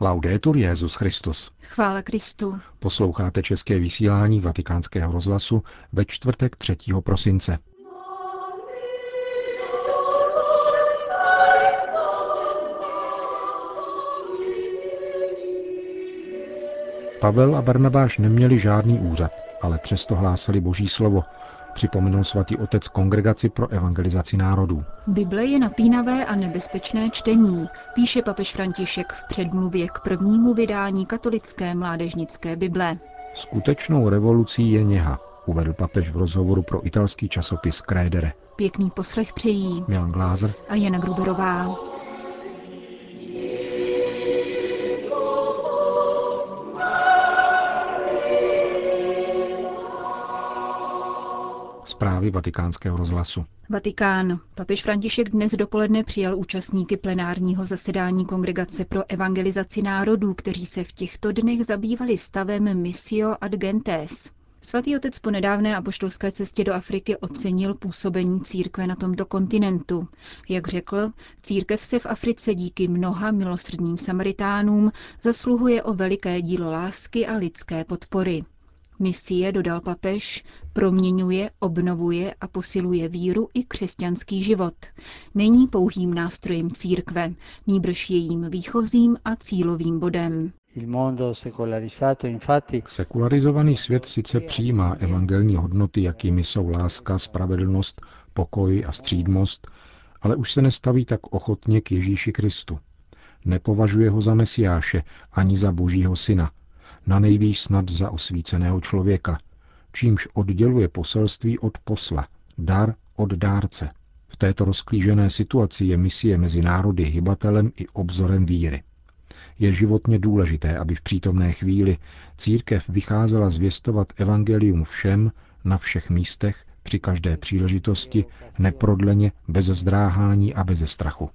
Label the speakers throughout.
Speaker 1: Laudetur Jezus Christus.
Speaker 2: Chvála Kristu.
Speaker 1: Posloucháte české vysílání Vatikánského rozhlasu ve čtvrtek 3. prosince. Pavel a Barnabáš neměli žádný úřad, ale přesto hlásali boží slovo, připomenul svatý otec kongregaci pro evangelizaci národů.
Speaker 2: Bible je napínavé a nebezpečné čtení, píše papež František v předmluvě k prvnímu vydání katolické mládežnické Bible.
Speaker 1: Skutečnou revolucí je něha, uvedl papež v rozhovoru pro italský časopis Krédere.
Speaker 2: Pěkný poslech přejí
Speaker 1: Milan Glázer
Speaker 2: a Jana Gruberová.
Speaker 1: Zprávy vatikánského rozhlasu.
Speaker 2: Vatikán. Papež František dnes dopoledne přijal účastníky plenárního zasedání Kongregace pro evangelizaci národů, kteří se v těchto dnech zabývali stavem Missio ad Gentes. Svatý otec po nedávné apoštolské cestě do Afriky ocenil působení církve na tomto kontinentu. Jak řekl, církev se v Africe díky mnoha milosrdným Samaritánům zasluhuje o veliké dílo lásky a lidské podpory. Misie, dodal papež, proměňuje, obnovuje a posiluje víru i křesťanský život. Není pouhým nástrojem církve, nýbrž jejím výchozím a cílovým bodem.
Speaker 1: Sekularizovaný svět sice přijímá evangelní hodnoty, jakými jsou láska, spravedlnost, pokoj a střídmost, ale už se nestaví tak ochotně k Ježíši Kristu. Nepovažuje ho za mesiáše ani za božího syna, na nejvýš snad za osvíceného člověka, čímž odděluje poselství od posla, dar od dárce. V této rozklížené situaci je misie mezi národy hybatelem i obzorem víry. Je životně důležité, aby v přítomné chvíli církev vycházela zvěstovat evangelium všem, na všech místech, při každé příležitosti, neprodleně, bez zdráhání a bez strachu.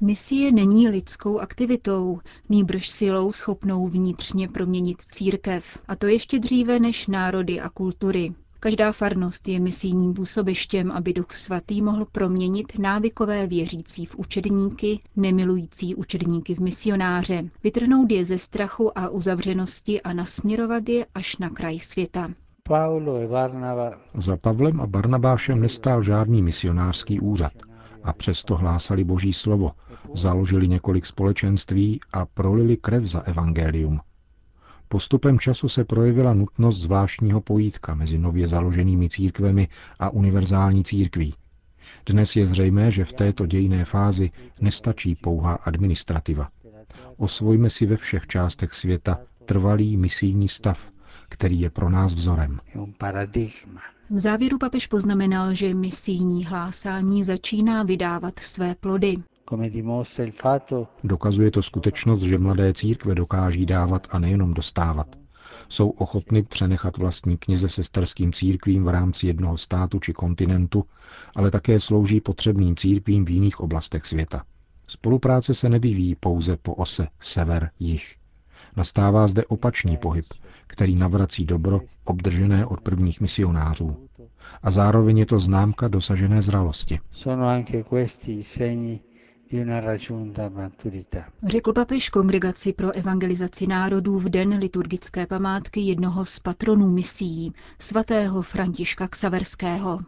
Speaker 2: Misie není lidskou aktivitou, nýbrž silou schopnou vnitřně proměnit církev, a to ještě dříve než národy a kultury. Každá farnost je misijním působištěm, aby Duch Svatý mohl proměnit návykové věřící v učedníky, nemilující učedníky v misionáře, vytrhnout je ze strachu a uzavřenosti a nasměrovat je až na kraj světa.
Speaker 1: Za Pavlem a Barnabášem nestál žádný misionářský úřad a přesto hlásali boží slovo, založili několik společenství a prolili krev za evangelium. Postupem času se projevila nutnost zvláštního pojítka mezi nově založenými církvemi a univerzální církví. Dnes je zřejmé, že v této dějné fázi nestačí pouhá administrativa. Osvojme si ve všech částech světa trvalý misijní stav, který je pro nás vzorem.
Speaker 2: V závěru papež poznamenal, že misijní hlásání začíná vydávat své plody.
Speaker 1: Dokazuje to skutečnost, že mladé církve dokáží dávat a nejenom dostávat. Jsou ochotny přenechat vlastní knize sesterským církvím v rámci jednoho státu či kontinentu, ale také slouží potřebným církvím v jiných oblastech světa. Spolupráce se nevyvíjí pouze po ose sever-jih. Nastává zde opačný pohyb, který navrací dobro obdržené od prvních misionářů. A zároveň je to známka dosažené zralosti.
Speaker 2: Řekl papež kongregaci pro evangelizaci národů v den liturgické památky jednoho z patronů misií, svatého Františka Ksaverského.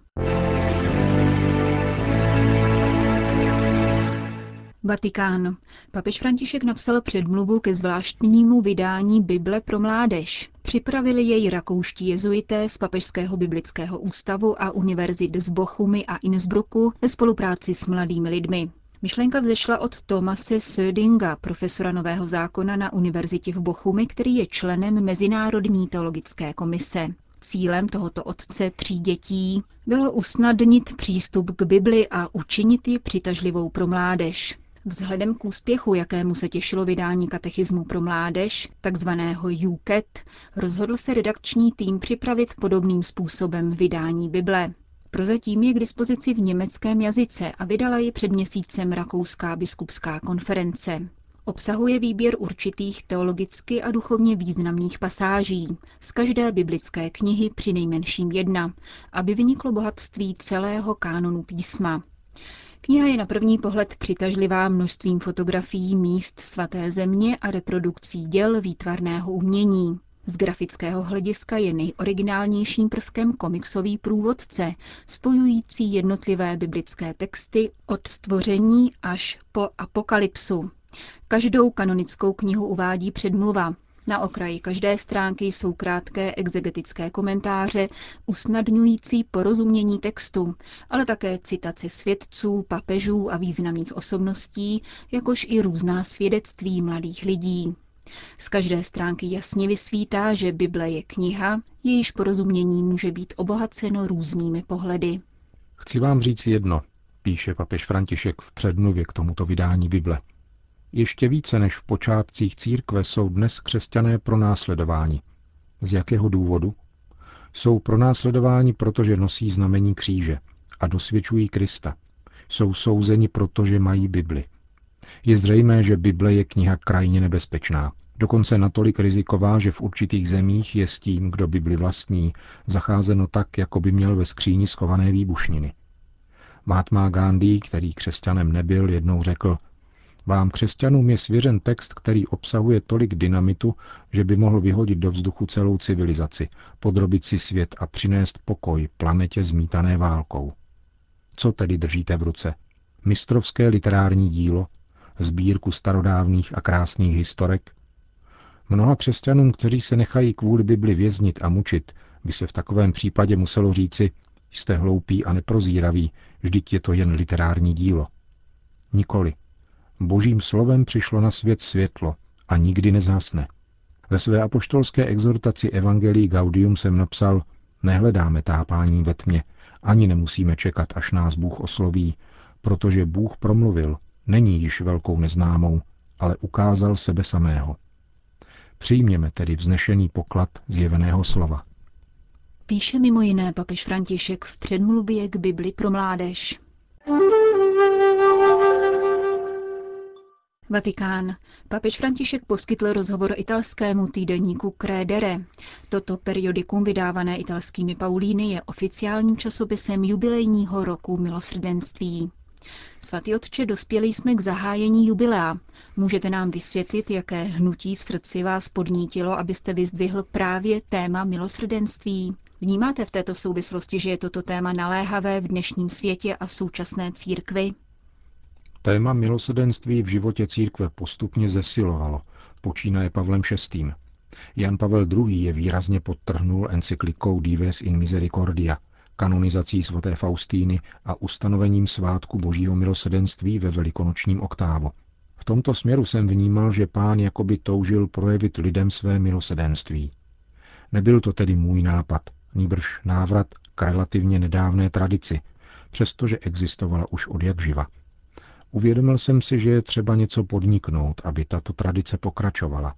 Speaker 2: Vatikán. Papež František napsal předmluvu ke zvláštnímu vydání Bible pro mládež. Připravili jej rakouští jezuité z Papežského biblického ústavu a univerzit z Bochumy a Innsbrucku ve spolupráci s mladými lidmi. Myšlenka vzešla od Tomase Södinga, profesora nového zákona na univerzitě v Bochumi, který je členem Mezinárodní teologické komise. Cílem tohoto otce tří dětí bylo usnadnit přístup k Bibli a učinit ji přitažlivou pro mládež. Vzhledem k úspěchu, jakému se těšilo vydání katechismu pro mládež, takzvaného UKET, rozhodl se redakční tým připravit podobným způsobem vydání Bible. Prozatím je k dispozici v německém jazyce a vydala ji před měsícem Rakouská biskupská konference. Obsahuje výběr určitých teologicky a duchovně významných pasáží. Z každé biblické knihy při nejmenším jedna, aby vyniklo bohatství celého kánonu písma. Kniha je na první pohled přitažlivá množstvím fotografií míst svaté země a reprodukcí děl výtvarného umění. Z grafického hlediska je nejoriginálnějším prvkem komiksový průvodce, spojující jednotlivé biblické texty od stvoření až po apokalypsu. Každou kanonickou knihu uvádí předmluva. Na okraji každé stránky jsou krátké exegetické komentáře, usnadňující porozumění textu, ale také citace svědců, papežů a významných osobností, jakož i různá svědectví mladých lidí. Z každé stránky jasně vysvítá, že Bible je kniha, jejíž porozumění může být obohaceno různými pohledy.
Speaker 1: Chci vám říct jedno, píše papež František v předmluvě k tomuto vydání Bible. Ještě více než v počátcích církve jsou dnes křesťané pro následování. Z jakého důvodu? Jsou pro následování, protože nosí znamení kříže a dosvědčují Krista. Jsou souzeni, protože mají Bibli. Je zřejmé, že Bible je kniha krajně nebezpečná. Dokonce natolik riziková, že v určitých zemích je s tím, kdo Bibli vlastní, zacházeno tak, jako by měl ve skříni schované výbušniny. Mahatma Gandhi, který křesťanem nebyl, jednou řekl, vám křesťanům je svěřen text, který obsahuje tolik dynamitu, že by mohl vyhodit do vzduchu celou civilizaci, podrobit si svět a přinést pokoj planetě zmítané válkou. Co tedy držíte v ruce? Mistrovské literární dílo, sbírku starodávných a krásných historek? Mnoha křesťanům, kteří se nechají kvůli Bibli věznit a mučit, by se v takovém případě muselo říci, jste hloupí a neprozíraví, vždyť je to jen literární dílo. Nikoli. Božím slovem přišlo na svět světlo a nikdy nezhasne. Ve své apoštolské exhortaci Evangelii Gaudium jsem napsal, nehledáme tápání ve tmě, ani nemusíme čekat, až nás Bůh osloví, protože Bůh promluvil, není již velkou neznámou, ale ukázal sebe samého. Přijměme tedy vznešený poklad zjeveného slova.
Speaker 2: Píše mimo jiné papež František v předmluvě k Bibli pro mládež. Vatikán. Papež František poskytl rozhovor italskému týdeníku Credere. Toto periodikum vydávané italskými Paulíny je oficiálním časopisem jubilejního roku milosrdenství. Svatý otče, dospěli jsme k zahájení jubilea. Můžete nám vysvětlit, jaké hnutí v srdci vás podnítilo, abyste vyzdvihl právě téma milosrdenství? Vnímáte v této souvislosti, že je toto téma naléhavé v dnešním světě a současné církvi?
Speaker 1: Téma milosedenství v životě církve postupně zesilovalo, počínaje Pavlem VI. Jan Pavel II. je výrazně podtrhnul encyklikou Dives in Misericordia, kanonizací svaté Faustíny a ustanovením svátku božího milosedenství ve velikonočním oktávu. V tomto směru jsem vnímal, že pán jakoby toužil projevit lidem své milosedenství. Nebyl to tedy můj nápad, nýbrž návrat k relativně nedávné tradici, přestože existovala už od jak živa. Uvědomil jsem si, že je třeba něco podniknout, aby tato tradice pokračovala.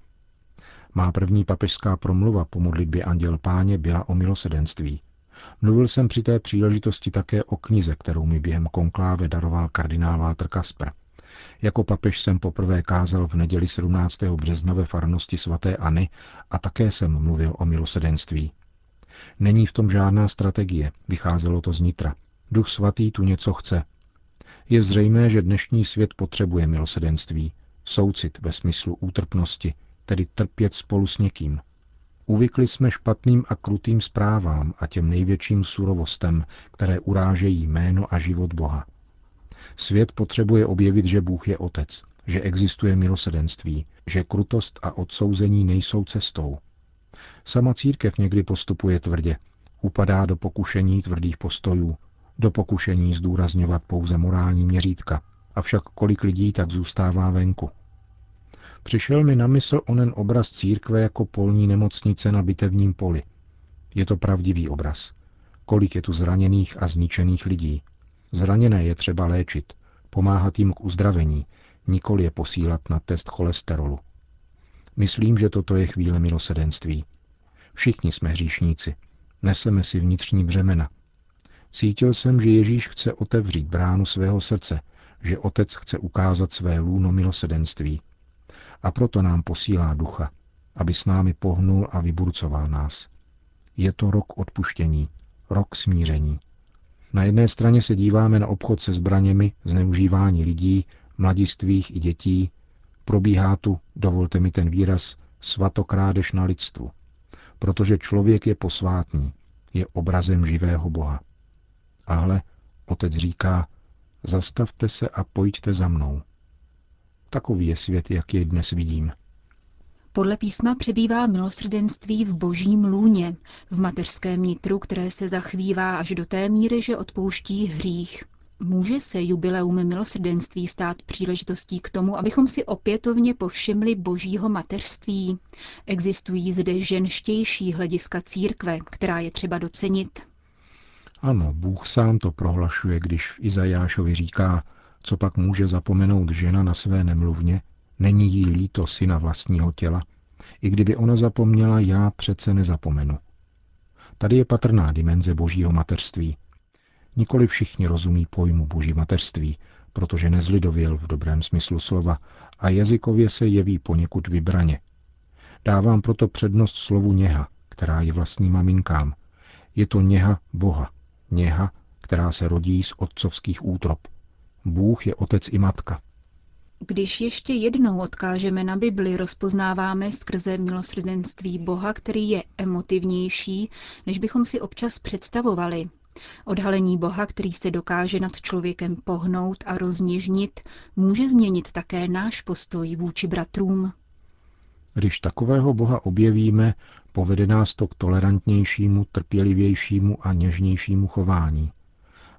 Speaker 1: Má první papežská promluva po modlitbě Anděl Páně byla o milosedenství. Mluvil jsem při té příležitosti také o knize, kterou mi během konkláve daroval kardinál Walter Kasper. Jako papež jsem poprvé kázal v neděli 17. března ve farnosti svatéAny a také jsem mluvil o milosedenství. Není v tom žádná strategie, vycházelo to z nitra. Duch svatý tu něco chce, je zřejmé, že dnešní svět potřebuje milosedenství, soucit ve smyslu útrpnosti, tedy trpět spolu s někým. Uvykli jsme špatným a krutým zprávám a těm největším surovostem, které urážejí jméno a život Boha. Svět potřebuje objevit, že Bůh je Otec, že existuje milosedenství, že krutost a odsouzení nejsou cestou. Sama církev někdy postupuje tvrdě, upadá do pokušení tvrdých postojů, do pokušení zdůrazňovat pouze morální měřítka, avšak kolik lidí tak zůstává venku. Přišel mi na mysl onen obraz církve jako polní nemocnice na bitevním poli. Je to pravdivý obraz. Kolik je tu zraněných a zničených lidí. Zraněné je třeba léčit, pomáhat jim k uzdravení, nikoli je posílat na test cholesterolu. Myslím, že toto je chvíle milosedenství. Všichni jsme hříšníci. Neseme si vnitřní břemena, Cítil jsem, že Ježíš chce otevřít bránu svého srdce, že Otec chce ukázat své lůno milosedenství. A proto nám posílá ducha, aby s námi pohnul a vyburcoval nás. Je to rok odpuštění, rok smíření. Na jedné straně se díváme na obchod se zbraněmi, zneužívání lidí, mladistvých i dětí. Probíhá tu, dovolte mi ten výraz, svatokrádež na lidstvu. Protože člověk je posvátný, je obrazem živého Boha. Ale otec říká, zastavte se a pojďte za mnou. Takový je svět, jak jej dnes vidím.
Speaker 2: Podle písma přebývá milosrdenství v božím lůně, v mateřském nitru, které se zachvívá až do té míry, že odpouští hřích. Může se jubileum milosrdenství stát příležitostí k tomu, abychom si opětovně povšimli božího mateřství? Existují zde ženštější hlediska církve, která je třeba docenit?
Speaker 1: Ano, Bůh sám to prohlašuje, když v Izajášovi říká, co pak může zapomenout žena na své nemluvně, není jí líto syna vlastního těla. I kdyby ona zapomněla, já přece nezapomenu. Tady je patrná dimenze božího mateřství. Nikoli všichni rozumí pojmu boží mateřství, protože nezlidověl v dobrém smyslu slova a jazykově se jeví poněkud vybraně. Dávám proto přednost slovu něha, která je vlastní maminkám. Je to něha Boha, něha, která se rodí z otcovských útrop. Bůh je otec i matka.
Speaker 2: Když ještě jednou odkážeme na Bibli, rozpoznáváme skrze milosrdenství Boha, který je emotivnější, než bychom si občas představovali. Odhalení Boha, který se dokáže nad člověkem pohnout a rozněžnit, může změnit také náš postoj vůči bratrům.
Speaker 1: Když takového Boha objevíme, povede nás to k tolerantnějšímu, trpělivějšímu a něžnějšímu chování.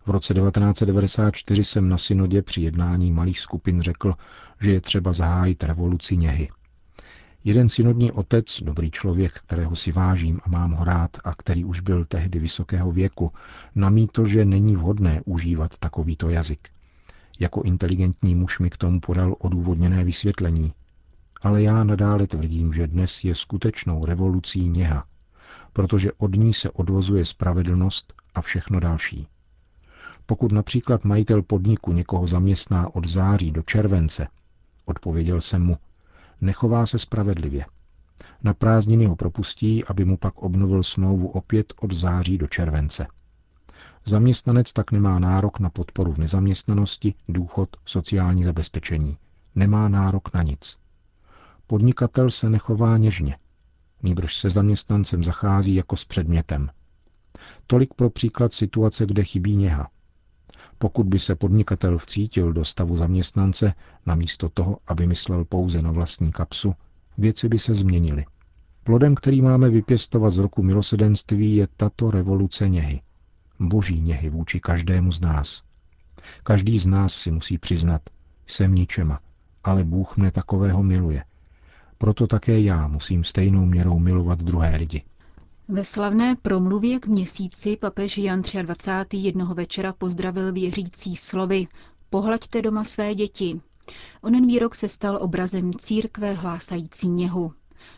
Speaker 1: V roce 1994 jsem na synodě při jednání malých skupin řekl, že je třeba zahájit revoluci něhy. Jeden synodní otec, dobrý člověk, kterého si vážím a mám ho rád a který už byl tehdy vysokého věku, namítl, že není vhodné užívat takovýto jazyk. Jako inteligentní muž mi k tomu podal odůvodněné vysvětlení. Ale já nadále tvrdím, že dnes je skutečnou revolucí něha, protože od ní se odvozuje spravedlnost a všechno další. Pokud například majitel podniku někoho zaměstná od září do července, odpověděl jsem mu, nechová se spravedlivě. Na prázdniny ho propustí, aby mu pak obnovil smlouvu opět od září do července. Zaměstnanec tak nemá nárok na podporu v nezaměstnanosti, důchod, sociální zabezpečení. Nemá nárok na nic. Podnikatel se nechová něžně. Nýbrž se zaměstnancem zachází jako s předmětem. Tolik pro příklad situace, kde chybí něha. Pokud by se podnikatel vcítil do stavu zaměstnance, namísto toho, aby myslel pouze na vlastní kapsu, věci by se změnily. Plodem, který máme vypěstovat z roku milosedenství, je tato revoluce něhy. Boží něhy vůči každému z nás. Každý z nás si musí přiznat, jsem ničema, ale Bůh mne takového miluje. Proto také já musím stejnou měrou milovat druhé lidi.
Speaker 2: Ve slavné promluvě k měsíci papež Jan 23. jednoho večera pozdravil věřící slovy Pohlaďte doma své děti. Onen výrok se stal obrazem církve hlásající něhu.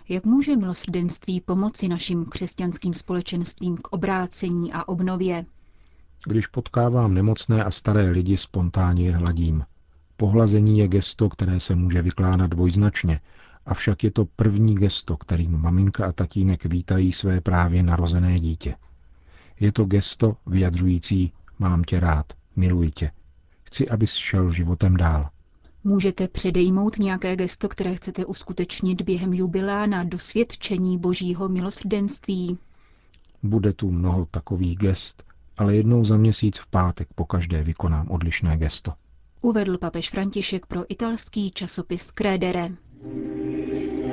Speaker 2: Jak může milosrdenství pomoci našim křesťanským společenstvím k obrácení a obnově?
Speaker 1: Když potkávám nemocné a staré lidi, spontánně je hladím. Pohlazení je gesto, které se může vykládat dvojznačně Avšak je to první gesto, kterým maminka a tatínek vítají své právě narozené dítě. Je to gesto vyjadřující mám tě rád, miluji tě. Chci, abys šel životem dál.
Speaker 2: Můžete předejmout nějaké gesto, které chcete uskutečnit během jubilea na dosvědčení božího milosrdenství?
Speaker 1: Bude tu mnoho takových gest, ale jednou za měsíc v pátek po každé vykonám odlišné gesto.
Speaker 2: Uvedl papež František pro italský časopis Credere.
Speaker 1: Música